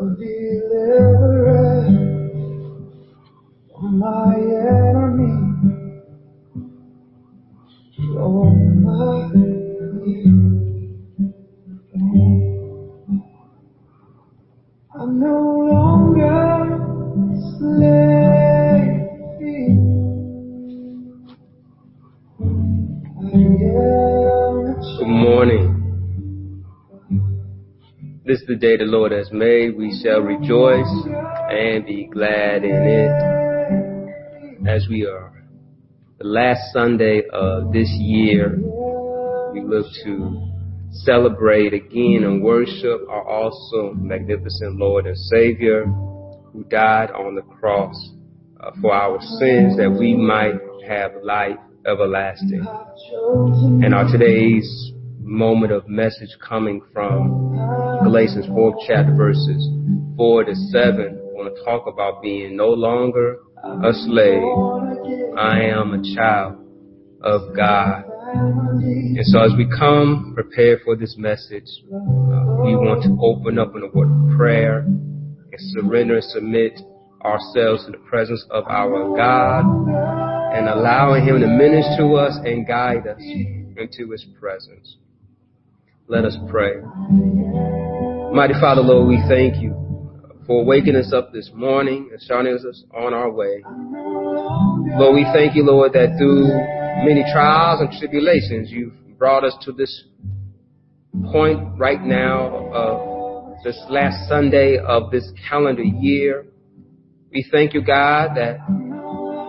a deliverer from my enemy. You're my the day the Lord has made. We shall rejoice and be glad in it. As we are the last Sunday of this year, we look to celebrate again and worship our awesome, magnificent Lord and Savior who died on the cross uh, for our sins that we might have life everlasting. And our today's moment of message coming from Galatians 4th chapter verses 4 to 7. I want to talk about being no longer a slave. I am a child of God. And so as we come prepared for this message, uh, we want to open up in a word of prayer and surrender and submit ourselves to the presence of our God and allowing Him to minister to us and guide us into His presence. Let us pray. Mighty Father, Lord, we thank you for waking us up this morning and starting us on our way. Lord, we thank you, Lord, that through many trials and tribulations, you've brought us to this point right now of this last Sunday of this calendar year. We thank you, God, that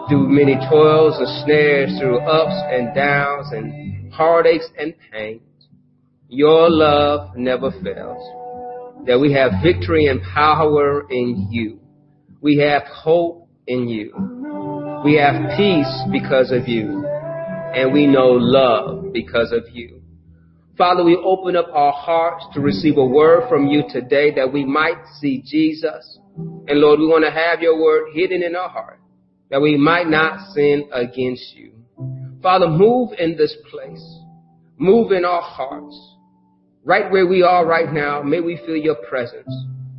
through many toils and snares, through ups and downs and heartaches and pains, your love never fails. That we have victory and power in you. We have hope in you. We have peace because of you. And we know love because of you. Father, we open up our hearts to receive a word from you today that we might see Jesus. And Lord, we want to have your word hidden in our heart that we might not sin against you. Father, move in this place. Move in our hearts. Right where we are right now, may we feel your presence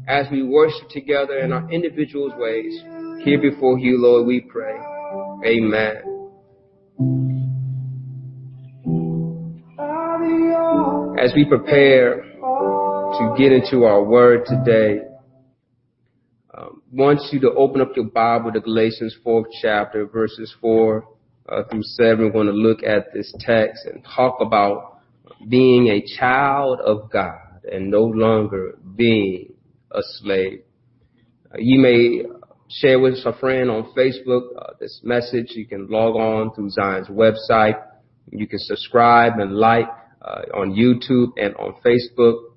as we worship together in our individual ways. Here before you, Lord, we pray. Amen. As we prepare to get into our word today, um, want you to open up your Bible to Galatians 4th chapter, verses 4 uh, through 7. We're going to look at this text and talk about being a child of God and no longer being a slave. Uh, you may share with a friend on Facebook uh, this message. You can log on through Zion's website. You can subscribe and like uh, on YouTube and on Facebook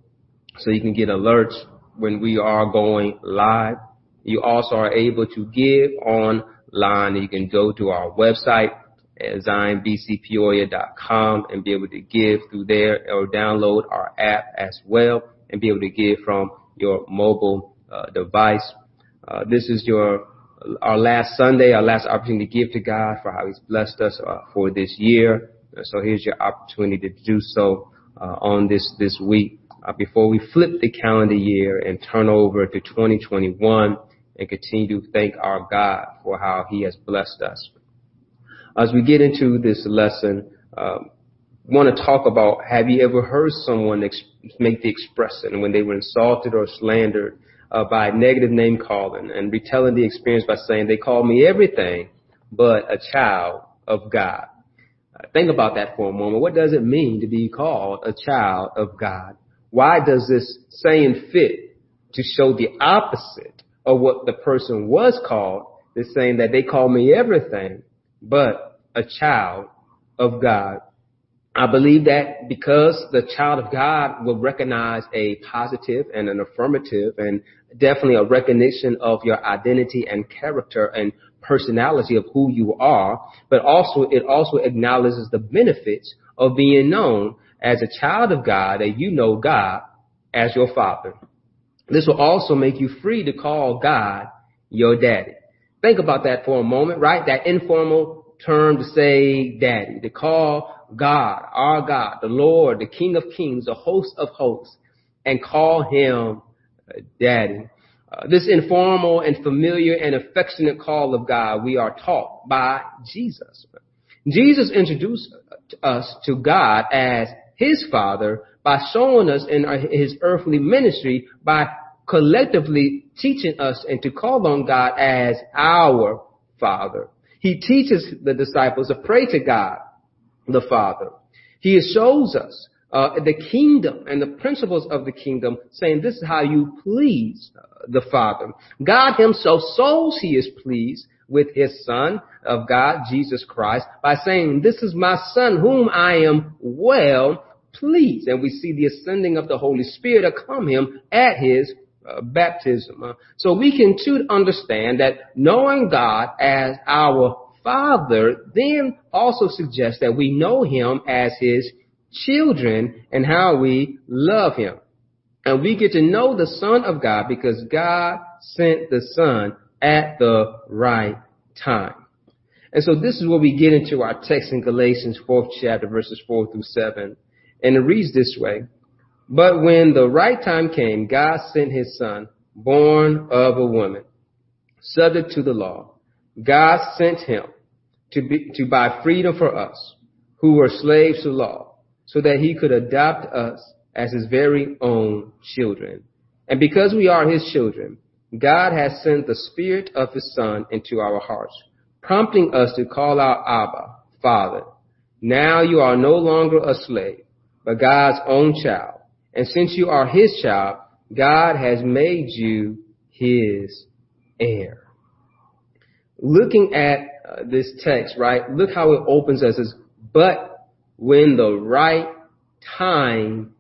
so you can get alerts when we are going live. You also are able to give online. You can go to our website at zionbcpeoria.com and be able to give through there or download our app as well and be able to give from your mobile uh, device. Uh, this is your our last Sunday, our last opportunity to give to God for how He's blessed us uh, for this year. So here's your opportunity to do so uh, on this this week uh, before we flip the calendar year and turn over to 2021 and continue to thank our God for how He has blessed us. As we get into this lesson, um, want to talk about have you ever heard someone ex- make the expression when they were insulted or slandered uh, by negative name calling and retelling the experience by saying they called me everything but a child of God. Uh, think about that for a moment. What does it mean to be called a child of God? Why does this saying fit to show the opposite of what the person was called? This saying that they call me everything but a child of God. I believe that because the child of God will recognize a positive and an affirmative and definitely a recognition of your identity and character and personality of who you are, but also it also acknowledges the benefits of being known as a child of God that you know God as your father. This will also make you free to call God your daddy. Think about that for a moment, right? That informal term to say daddy, to call God, our God, the Lord, the King of Kings, the host of hosts, and call him daddy. Uh, this informal and familiar and affectionate call of God we are taught by Jesus. Jesus introduced us to God as his father by showing us in his earthly ministry by collectively teaching us and to call on God as our father. He teaches the disciples to pray to God, the Father. He shows us uh, the kingdom and the principles of the kingdom, saying this is how you please uh, the Father. God Himself shows He is pleased with His Son of God, Jesus Christ, by saying, "This is my Son, whom I am well pleased." And we see the ascending of the Holy Spirit upon Him at His uh, baptism. Uh, so we can too understand that knowing God as our Father then also suggests that we know Him as His children and how we love Him. And we get to know the Son of God because God sent the Son at the right time. And so this is where we get into our text in Galatians 4th chapter verses 4 through 7. And it reads this way. But when the right time came, God sent his son, born of a woman, subject to the law. God sent him to be, to buy freedom for us who were slaves to law so that he could adopt us as his very own children. And because we are his children, God has sent the spirit of his son into our hearts, prompting us to call out Abba, Father. Now you are no longer a slave, but God's own child. And since you are his child, God has made you his heir. Looking at uh, this text, right? Look how it opens us as, but when the right time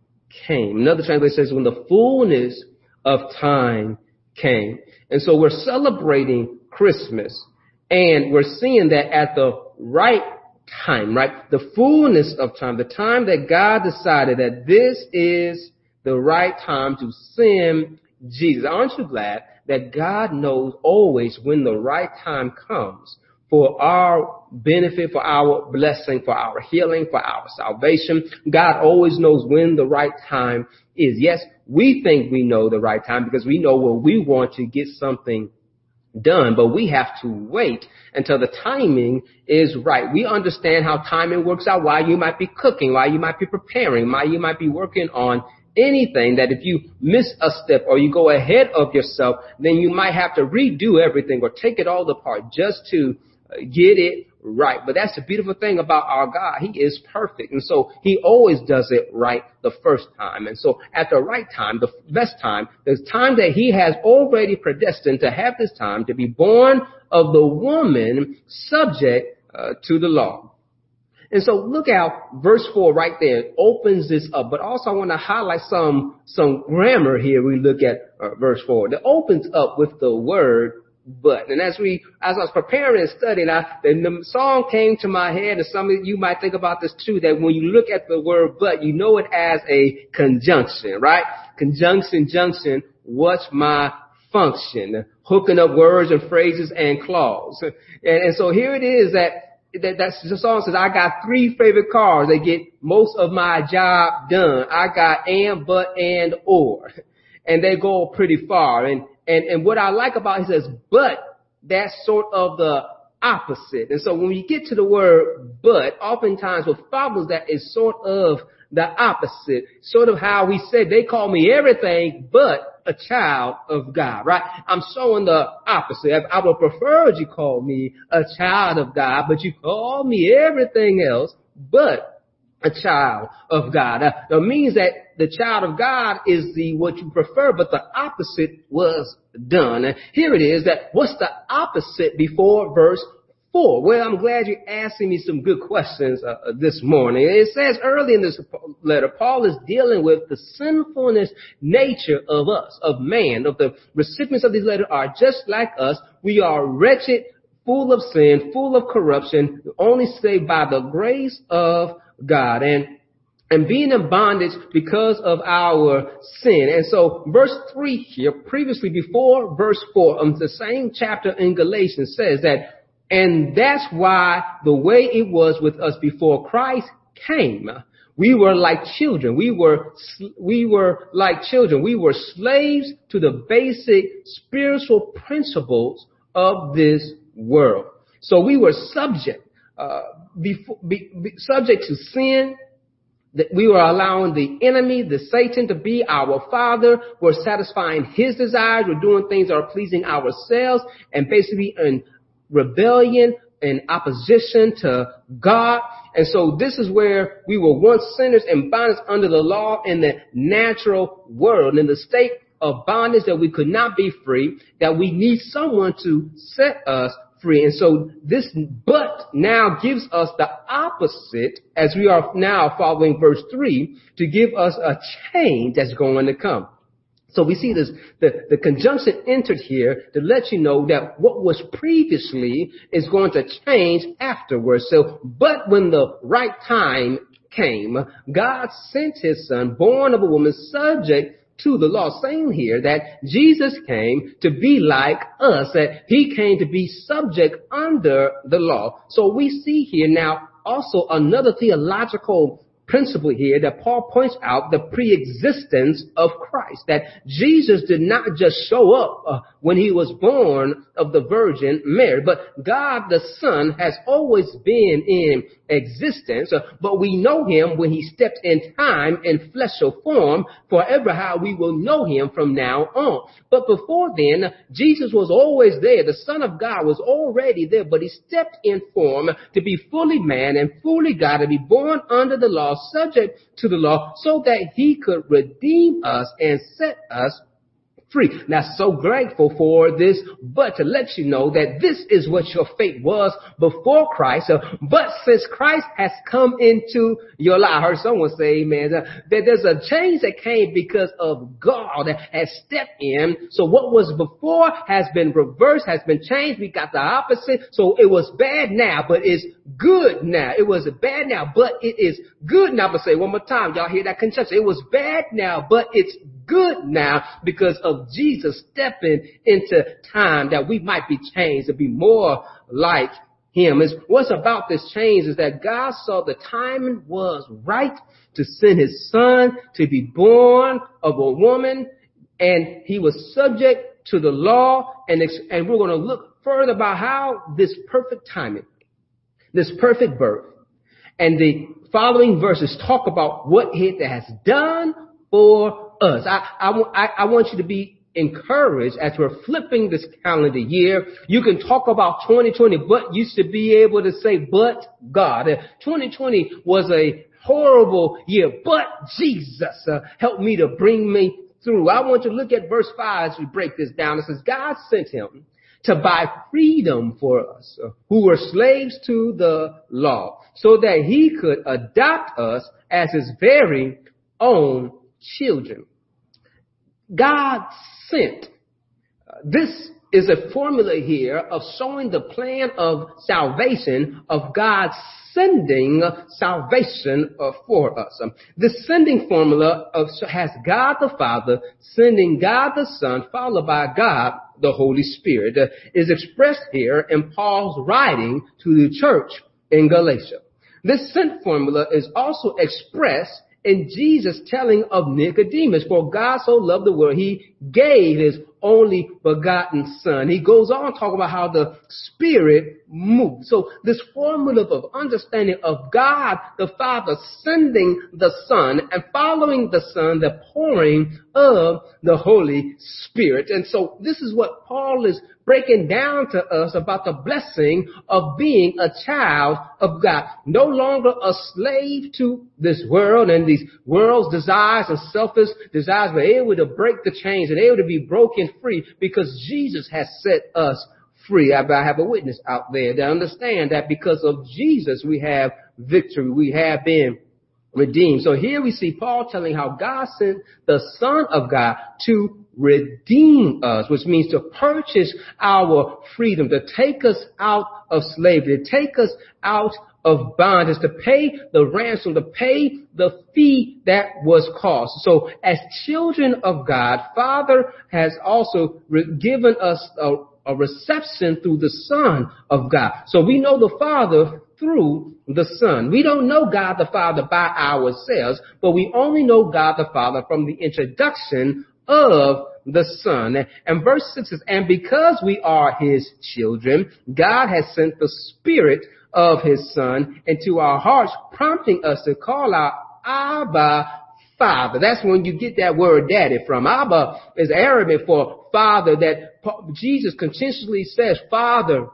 came. Another translation says when the fullness of time came. And so we're celebrating Christmas and we're seeing that at the right time, right? The fullness of time, the time that God decided that this is the right time to send Jesus. Aren't you glad that God knows always when the right time comes for our benefit, for our blessing, for our healing, for our salvation? God always knows when the right time is. Yes, we think we know the right time because we know when we want to get something done, but we have to wait until the timing is right. We understand how timing works out, why you might be cooking, why you might be preparing, why you might be working on anything that if you miss a step or you go ahead of yourself, then you might have to redo everything or take it all apart just to get it right. But that's the beautiful thing about our God. He is perfect. And so he always does it right the first time. And so at the right time, the best time, the time that he has already predestined to have this time to be born of the woman subject uh, to the law. And so look out verse four right there opens this up, but also I want to highlight some, some grammar here. We look at uh, verse four that opens up with the word but. And as we, as I was preparing and studying, I, then the song came to my head, and some of you might think about this too, that when you look at the word but, you know it as a conjunction, right? Conjunction, junction, what's my function? Hooking up words and phrases and clause. And, and so here it is that that that's the song says, I got three favorite cars that get most of my job done. I got and, but, and, or. And they go pretty far. And, and, and what I like about it, he says, but that's sort of the opposite. And so when we get to the word but, oftentimes what follows that is sort of the opposite. Sort of how we said they call me everything but a child of God, right? I'm showing the opposite. I would prefer you call me a child of God, but you call me everything else but a child of God. That means that the child of God is the what you prefer, but the opposite was done. And here it is that what's the opposite before verse 4? Well, I'm glad you're asking me some good questions uh, this morning. It says early in this letter, Paul is dealing with the sinfulness nature of us, of man, of the recipients of this letter are just like us. We are wretched, full of sin, full of corruption, only saved by the grace of God. And and being in bondage because of our sin. And so verse 3 here, previously before verse 4 of the same chapter in Galatians says that and that's why the way it was with us before Christ came, We were like children. We were, we were like children. We were slaves to the basic spiritual principles of this world. So we were subject, uh, before, be, be, subject to sin, that we were allowing the enemy, the Satan to be our father. We're satisfying his desires. We're doing things that are pleasing ourselves and basically in rebellion and opposition to God. And so this is where we were once sinners and bondage under the law in the natural world, in the state of bondage that we could not be free, that we need someone to set us free. And so this but now gives us the opposite as we are now following verse three to give us a change that's going to come. So we see this, the, the conjunction entered here to let you know that what was previously is going to change afterwards. So, but when the right time came, God sent his son, born of a woman, subject to the law, saying here that Jesus came to be like us, that he came to be subject under the law. So we see here now also another theological principle here that Paul points out the pre-existence of Christ, that Jesus did not just show up uh, when he was born of the Virgin Mary, but God the Son has always been in existence, uh, but we know him when he stepped in time in fleshly form, forever how we will know him from now on. But before then, Jesus was always there. The Son of God was already there, but he stepped in form to be fully man and fully God, to be born under the law, subject to the law, so that he could redeem us and set us free. Now, so grateful for this, but to let you know that this is what your fate was before Christ. Uh, but since Christ has come into your life, I heard someone say, amen, uh, that there's a change that came because of God that has stepped in. So what was before has been reversed, has been changed. We got the opposite. So it was bad now, but it's good now. It was bad now, but it is good now. I'm to say one more time. Y'all hear that conjunction? It was bad now, but it's good now because of Jesus stepping into time that we might be changed to be more like him. Is what's about this change is that God saw the timing was right to send his son to be born of a woman and he was subject to the law and, and we're going to look further about how this perfect timing, this perfect birth and the following verses talk about what it has done for us. I, I, I want you to be encouraged as we're flipping this calendar year. You can talk about 2020, but you should be able to say, but God. 2020 was a horrible year, but Jesus uh, helped me to bring me through. I want you to look at verse 5 as we break this down. It says, God sent him to buy freedom for us who were slaves to the law so that he could adopt us as his very own children. God sent. This is a formula here of showing the plan of salvation of God sending salvation uh, for us. The sending formula of, has God the Father sending God the Son followed by God the Holy Spirit uh, is expressed here in Paul's writing to the church in Galatia. This sent formula is also expressed in Jesus telling of Nicodemus, for God so loved the world, he gave his only begotten son. He goes on talking about how the spirit moves. So this formula of understanding of God the Father sending the son and following the son, the pouring of the Holy Spirit. And so this is what Paul is breaking down to us about the blessing of being a child of God. No longer a slave to this world and these world's desires and selfish desires, but able to break the chains and able to be broken free because Jesus has set us free. I have a witness out there to understand that because of Jesus we have victory. We have been redeemed. So here we see Paul telling how God sent the Son of God to redeem us, which means to purchase our freedom, to take us out of slavery, to take us out of bondage, to pay the ransom, to pay the fee that was cost. So as children of God, Father has also given us a, a reception through the Son of God. So we know the Father through the Son. We don't know God the Father by ourselves, but we only know God the Father from the introduction of the Son. And verse 6 says, And because we are His children, God has sent the Spirit of His Son into our hearts, prompting us to call out Abba Father. That's when you get that word daddy from. Abba is Arabic for father that Jesus continuously says father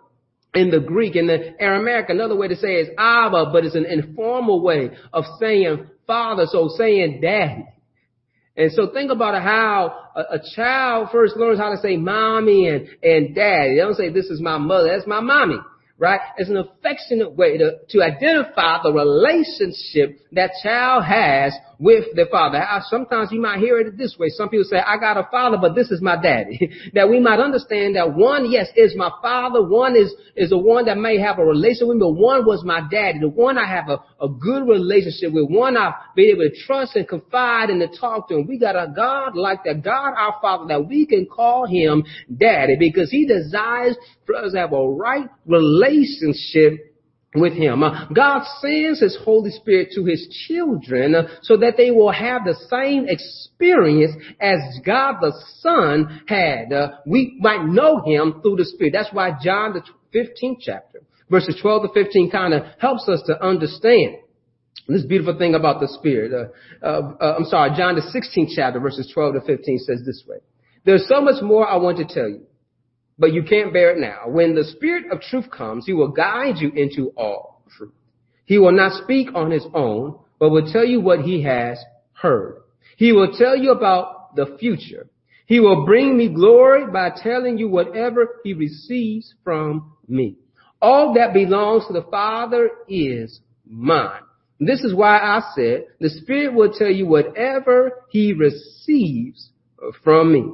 in the Greek. In the Aramaic, another way to say it is Abba, but it's an informal way of saying father, so saying daddy. And so think about how a, a, child first learns how to say mommy and, and daddy. They don't say this is my mother, that's my mommy right? It's an affectionate way to, to identify the relationship that child has with their father. Sometimes you might hear it this way. Some people say, I got a father, but this is my daddy. that we might understand that one, yes, is my father. One is, is the one that may have a relationship with me, but one was my daddy. The one I have a, a good relationship with. One I've been able to trust and confide and to talk to. And we got a God like that. God our father that we can call him daddy because he desires us have a right relationship with him. Uh, God sends his Holy Spirit to his children uh, so that they will have the same experience as God the Son had. Uh, we might know him through the Spirit. That's why John the 15th chapter, verses 12 to 15 kind of helps us to understand this beautiful thing about the Spirit. Uh, uh, I'm sorry, John the 16th chapter, verses 12 to 15 says this way. There's so much more I want to tell you but you can't bear it now. When the Spirit of truth comes, He will guide you into all truth. He will not speak on His own, but will tell you what He has heard. He will tell you about the future. He will bring me glory by telling you whatever He receives from me. All that belongs to the Father is mine. This is why I said the Spirit will tell you whatever He receives from me.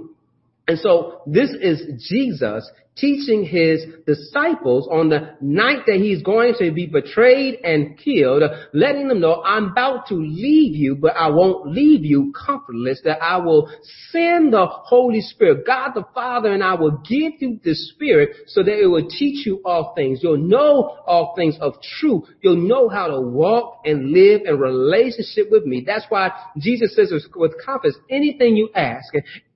And so this is Jesus teaching his disciples on the night that he's going to be betrayed and killed, letting them know, I'm about to leave you, but I won't leave you comfortless, that I will send the Holy Spirit, God the Father, and I will give you the Spirit so that it will teach you all things. You'll know all things of truth. You'll know how to walk and live in relationship with me. That's why Jesus says with confidence, anything you ask,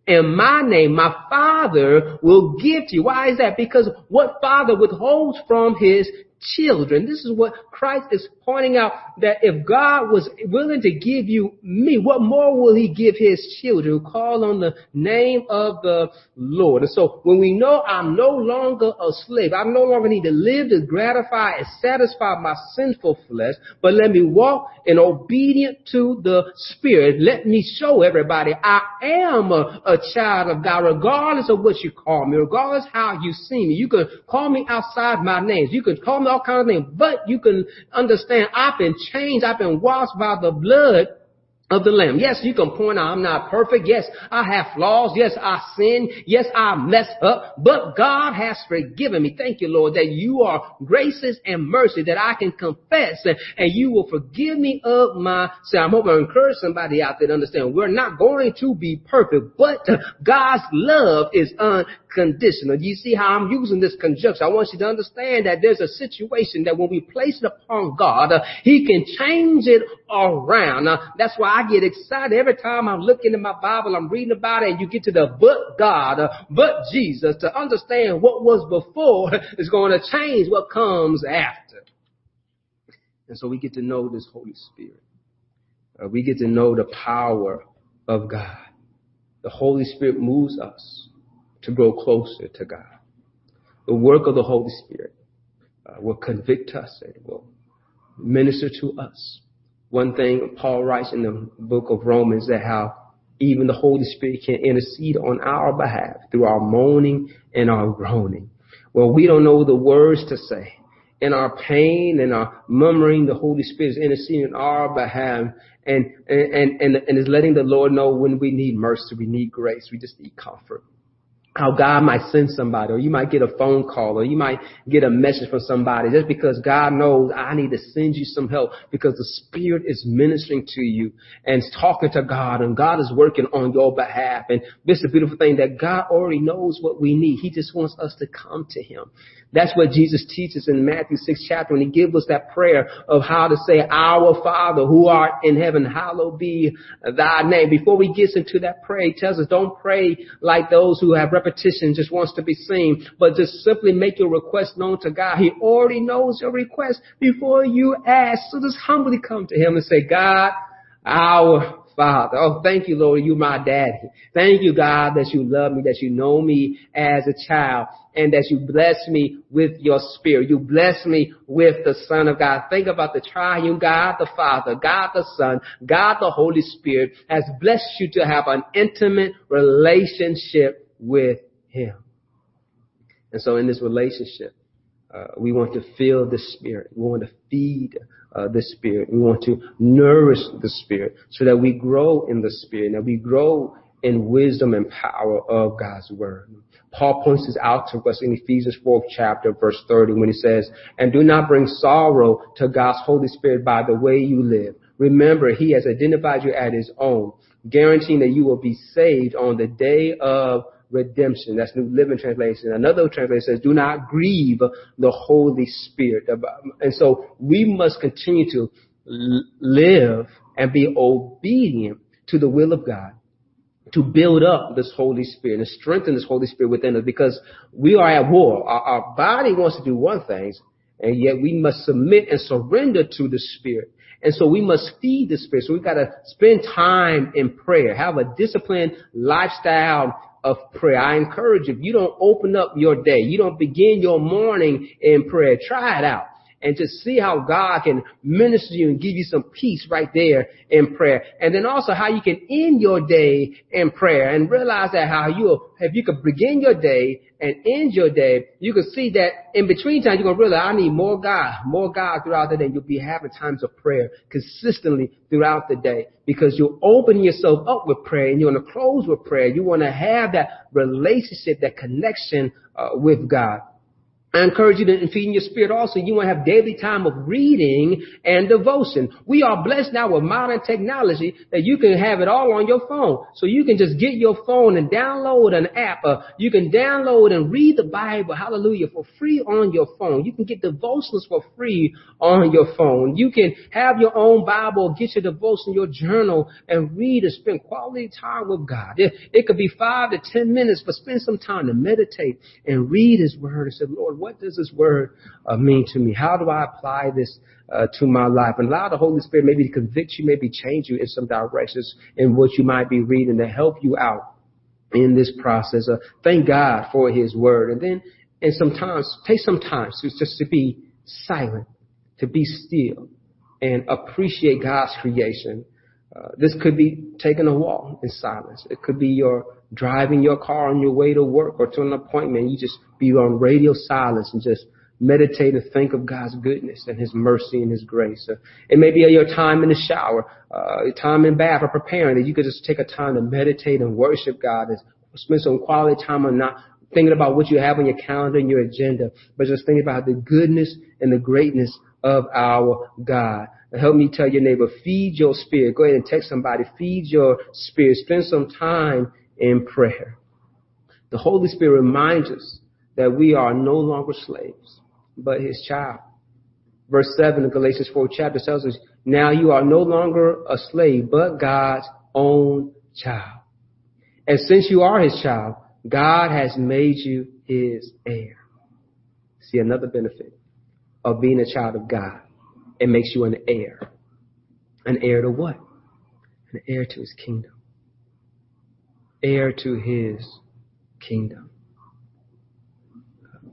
in my name, my father will give to you. Why is that? Because what father withholds from his children. This is what Christ is pointing out that if God was willing to give you me, what more will he give his children who call on the name of the Lord? And so when we know I'm no longer a slave, I no longer need to live to gratify and satisfy my sinful flesh, but let me walk in obedience to the Spirit. Let me show everybody I am a, a child of God, regardless of what you call me, regardless how you see me. You can call me outside my names. You can call me all kinds of things, but you can understand I've been changed. I've been washed by the blood of the Lamb. Yes, you can point out I'm not perfect. Yes, I have flaws. Yes, I sin. Yes, I mess up. But God has forgiven me. Thank you, Lord, that you are gracious and mercy that I can confess and, and you will forgive me of my sin. I'm hoping to encourage somebody out there to understand we're not going to be perfect, but God's love is unconditional. You see how I'm using this conjunction? I want you to understand that there's a situation that when we place it upon God, uh, He can change it around. Uh, that's why I get excited every time I'm looking in my Bible, I'm reading about it, and you get to the but God, uh, but Jesus, to understand what was before is going to change what comes after. And so we get to know this Holy Spirit. Uh, we get to know the power of God. The Holy Spirit moves us to grow closer to God. The work of the Holy Spirit uh, will convict us and will minister to us one thing Paul writes in the book of Romans that how even the Holy Spirit can intercede on our behalf through our moaning and our groaning. Well, we don't know the words to say. In our pain and our murmuring, the Holy Spirit is interceding on our behalf and, and, and, and is letting the Lord know when we need mercy, we need grace, we just need comfort. How God might send somebody, or you might get a phone call, or you might get a message from somebody just because God knows I need to send you some help because the Spirit is ministering to you and talking to God, and God is working on your behalf. And this is the beautiful thing that God already knows what we need. He just wants us to come to Him. That's what Jesus teaches in Matthew 6 chapter when he gives us that prayer of how to say, Our Father who art in heaven, hallowed be thy name. Before we get into that prayer, he tells us don't pray like those who have repetition, just wants to be seen, but just simply make your request known to God. He already knows your request before you ask. So just humbly come to him and say, God, our Father. Oh, thank you, Lord. you're my daddy. Thank you, God, that you love me, that you know me as a child, and that you bless me with your spirit. You bless me with the Son of God. Think about the triune God, the Father, God the Son, God the Holy Spirit has blessed you to have an intimate relationship with Him. And so in this relationship, uh, we want to feel the Spirit. We want to feed Uh, the Spirit. We want to nourish the Spirit so that we grow in the Spirit, that we grow in wisdom and power of God's Word. Paul points this out to us in Ephesians 4th chapter, verse 30, when he says, And do not bring sorrow to God's Holy Spirit by the way you live. Remember, He has identified you as His own, guaranteeing that you will be saved on the day of redemption. That's New Living Translation. Another translation says, do not grieve the Holy Spirit. And so we must continue to live and be obedient to the will of God to build up this Holy Spirit and strengthen this Holy Spirit within us because we are at war. Our, our body wants to do one thing and yet we must submit and surrender to the Spirit. And so we must feed the Spirit. So we got to spend time in prayer, have a disciplined lifestyle of prayer. I encourage you, if you don't open up your day, you don't begin your morning in prayer, try it out and to see how God can minister you and give you some peace right there in prayer. And then also how you can end your day in prayer and realize that how you, if you could begin your day and end your day, you can see that in between times you're going to realize I need more God, more God throughout the day. You'll be having times of prayer consistently throughout the day because you're opening yourself up with prayer and you want to close with prayer. You want to have that relationship, that connection uh, with God. I encourage you to feed in your spirit also. You want to have daily time of reading and devotion. We are blessed now with modern technology that you can have it all on your phone. So you can just get your phone and download an app. You can download and read the Bible, hallelujah, for free on your phone. You can get devotions for free on your phone. You can have your own Bible, get your devotion, your journal, and read and spend quality time with God. It, it could be five to ten minutes, but spend some time to meditate and read His Word and say, Lord, what does this word uh, mean to me? How do I apply this uh, to my life? And allow the Holy Spirit maybe to convict you, maybe change you in some directions in what you might be reading to help you out in this process. Uh, thank God for His word. And then, and sometimes take some time to just to be silent, to be still, and appreciate God's creation. Uh, this could be taking a walk in silence. It could be your driving your car on your way to work or to an appointment. You just be on radio silence and just meditate and think of God's goodness and His mercy and His grace. Uh, it may be your time in the shower, uh, your time in bath or preparing that you could just take a time to meditate and worship God and spend some quality time on not thinking about what you have on your calendar and your agenda, but just thinking about the goodness and the greatness of our God. Help me tell your neighbor, feed your spirit. Go ahead and text somebody, feed your spirit. Spend some time in prayer. The Holy Spirit reminds us that we are no longer slaves, but his child. Verse 7 of Galatians 4 chapter tells us, now you are no longer a slave, but God's own child. And since you are his child, God has made you his heir. See another benefit of being a child of God. It makes you an heir. An heir to what? An heir to his kingdom. Heir to his kingdom.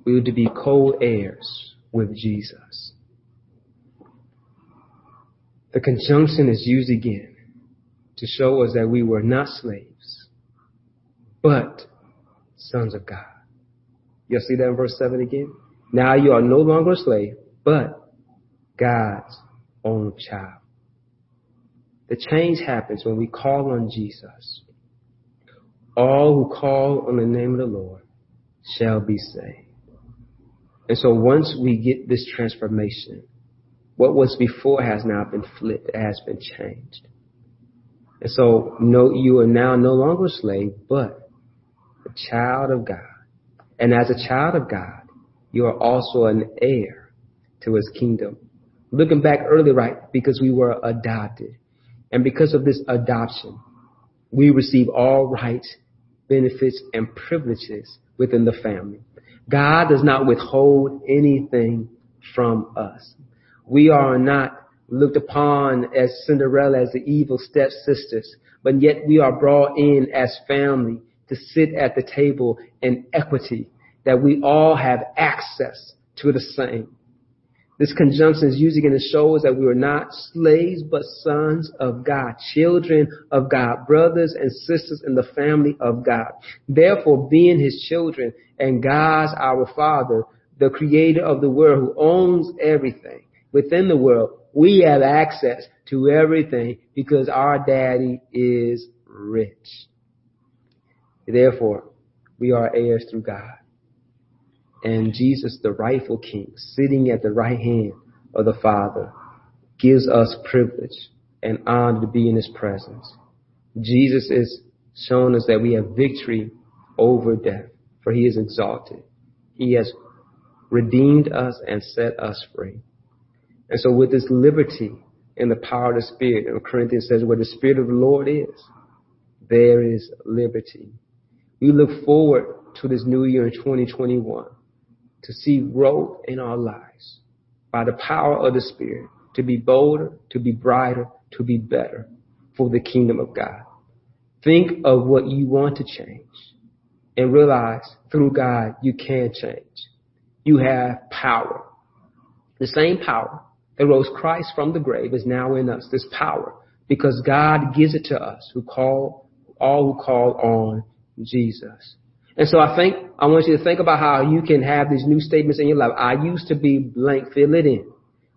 We are to be co-heirs with Jesus. The conjunction is used again to show us that we were not slaves, but sons of God. You'll see that in verse 7 again? Now you are no longer a slave, but God's own child. The change happens when we call on Jesus. all who call on the name of the Lord shall be saved. And so once we get this transformation, what was before has now been flipped, has been changed. And so no, you are now no longer a slave, but a child of God. And as a child of God, you are also an heir to his kingdom. Looking back early, right, because we were adopted. And because of this adoption, we receive all rights, benefits, and privileges within the family. God does not withhold anything from us. We are not looked upon as Cinderella, as the evil stepsisters, but yet we are brought in as family to sit at the table in equity, that we all have access to the same. This conjunction is using it to show us that we are not slaves, but sons of God, children of God, brothers and sisters in the family of God. Therefore, being his children and God's our father, the creator of the world who owns everything within the world, we have access to everything because our daddy is rich. Therefore, we are heirs through God and Jesus, the rightful king, sitting at the right hand of the Father, gives us privilege and honor to be in his presence. Jesus is shown us that we have victory over death, for he is exalted. He has redeemed us and set us free. And so with this liberty and the power of the Spirit, and Corinthians says, where the Spirit of the Lord is, there is liberty. We look forward to this new year in 2021 to see growth in our lives by the power of the Spirit, to be bolder, to be brighter, to be better for the kingdom of God. Think of what you want to change and realize through God you can change. You have power. The same power that rose Christ from the grave is now in us, this power, because God gives it to us who call, all who call on Jesus. And so I think, I want you to think about how you can have these new statements in your life. I used to be blank, fill it in.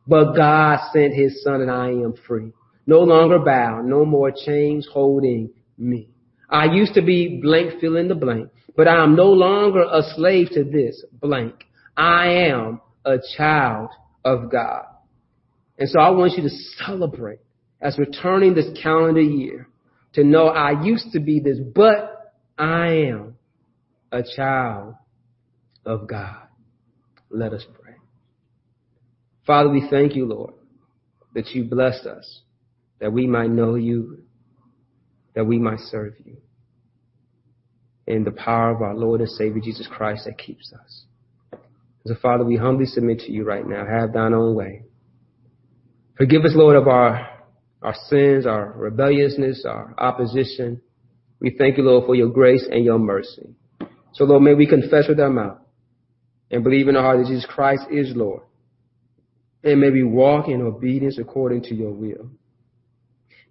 But God sent his son and I am free. No longer bound, no more chains holding me. I used to be blank, fill in the blank, but I am no longer a slave to this blank. I am a child of God. And so I want you to celebrate as returning this calendar year to know I used to be this, but I am a child of God. Let us pray. Father, we thank you, Lord, that you blessed us, that we might know you, that we might serve you. In the power of our Lord and Savior Jesus Christ that keeps us. So Father, we humbly submit to you right now. Have thine own way. Forgive us, Lord, of our, our sins, our rebelliousness, our opposition. We thank you, Lord, for your grace and your mercy. So Lord, may we confess with our mouth and believe in our heart that Jesus Christ is Lord. And may we walk in obedience according to your will.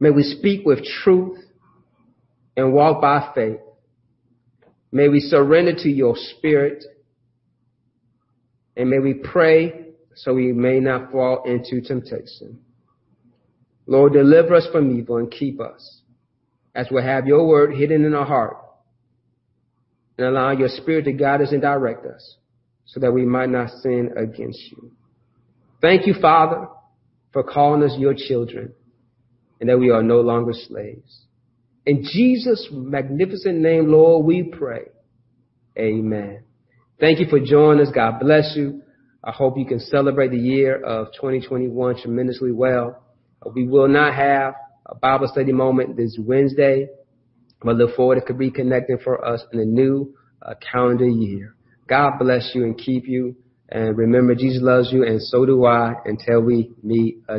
May we speak with truth and walk by faith. May we surrender to your spirit. And may we pray so we may not fall into temptation. Lord, deliver us from evil and keep us as we have your word hidden in our heart and allow your spirit to guide us and direct us so that we might not sin against you. Thank you, Father, for calling us your children and that we are no longer slaves. In Jesus' magnificent name, Lord, we pray. Amen. Thank you for joining us. God bless you. I hope you can celebrate the year of 2021 tremendously well. We will not have a Bible study moment this Wednesday. But look forward to reconnecting for us in the new uh, calendar year. God bless you and keep you. And remember, Jesus loves you, and so do I until we meet again.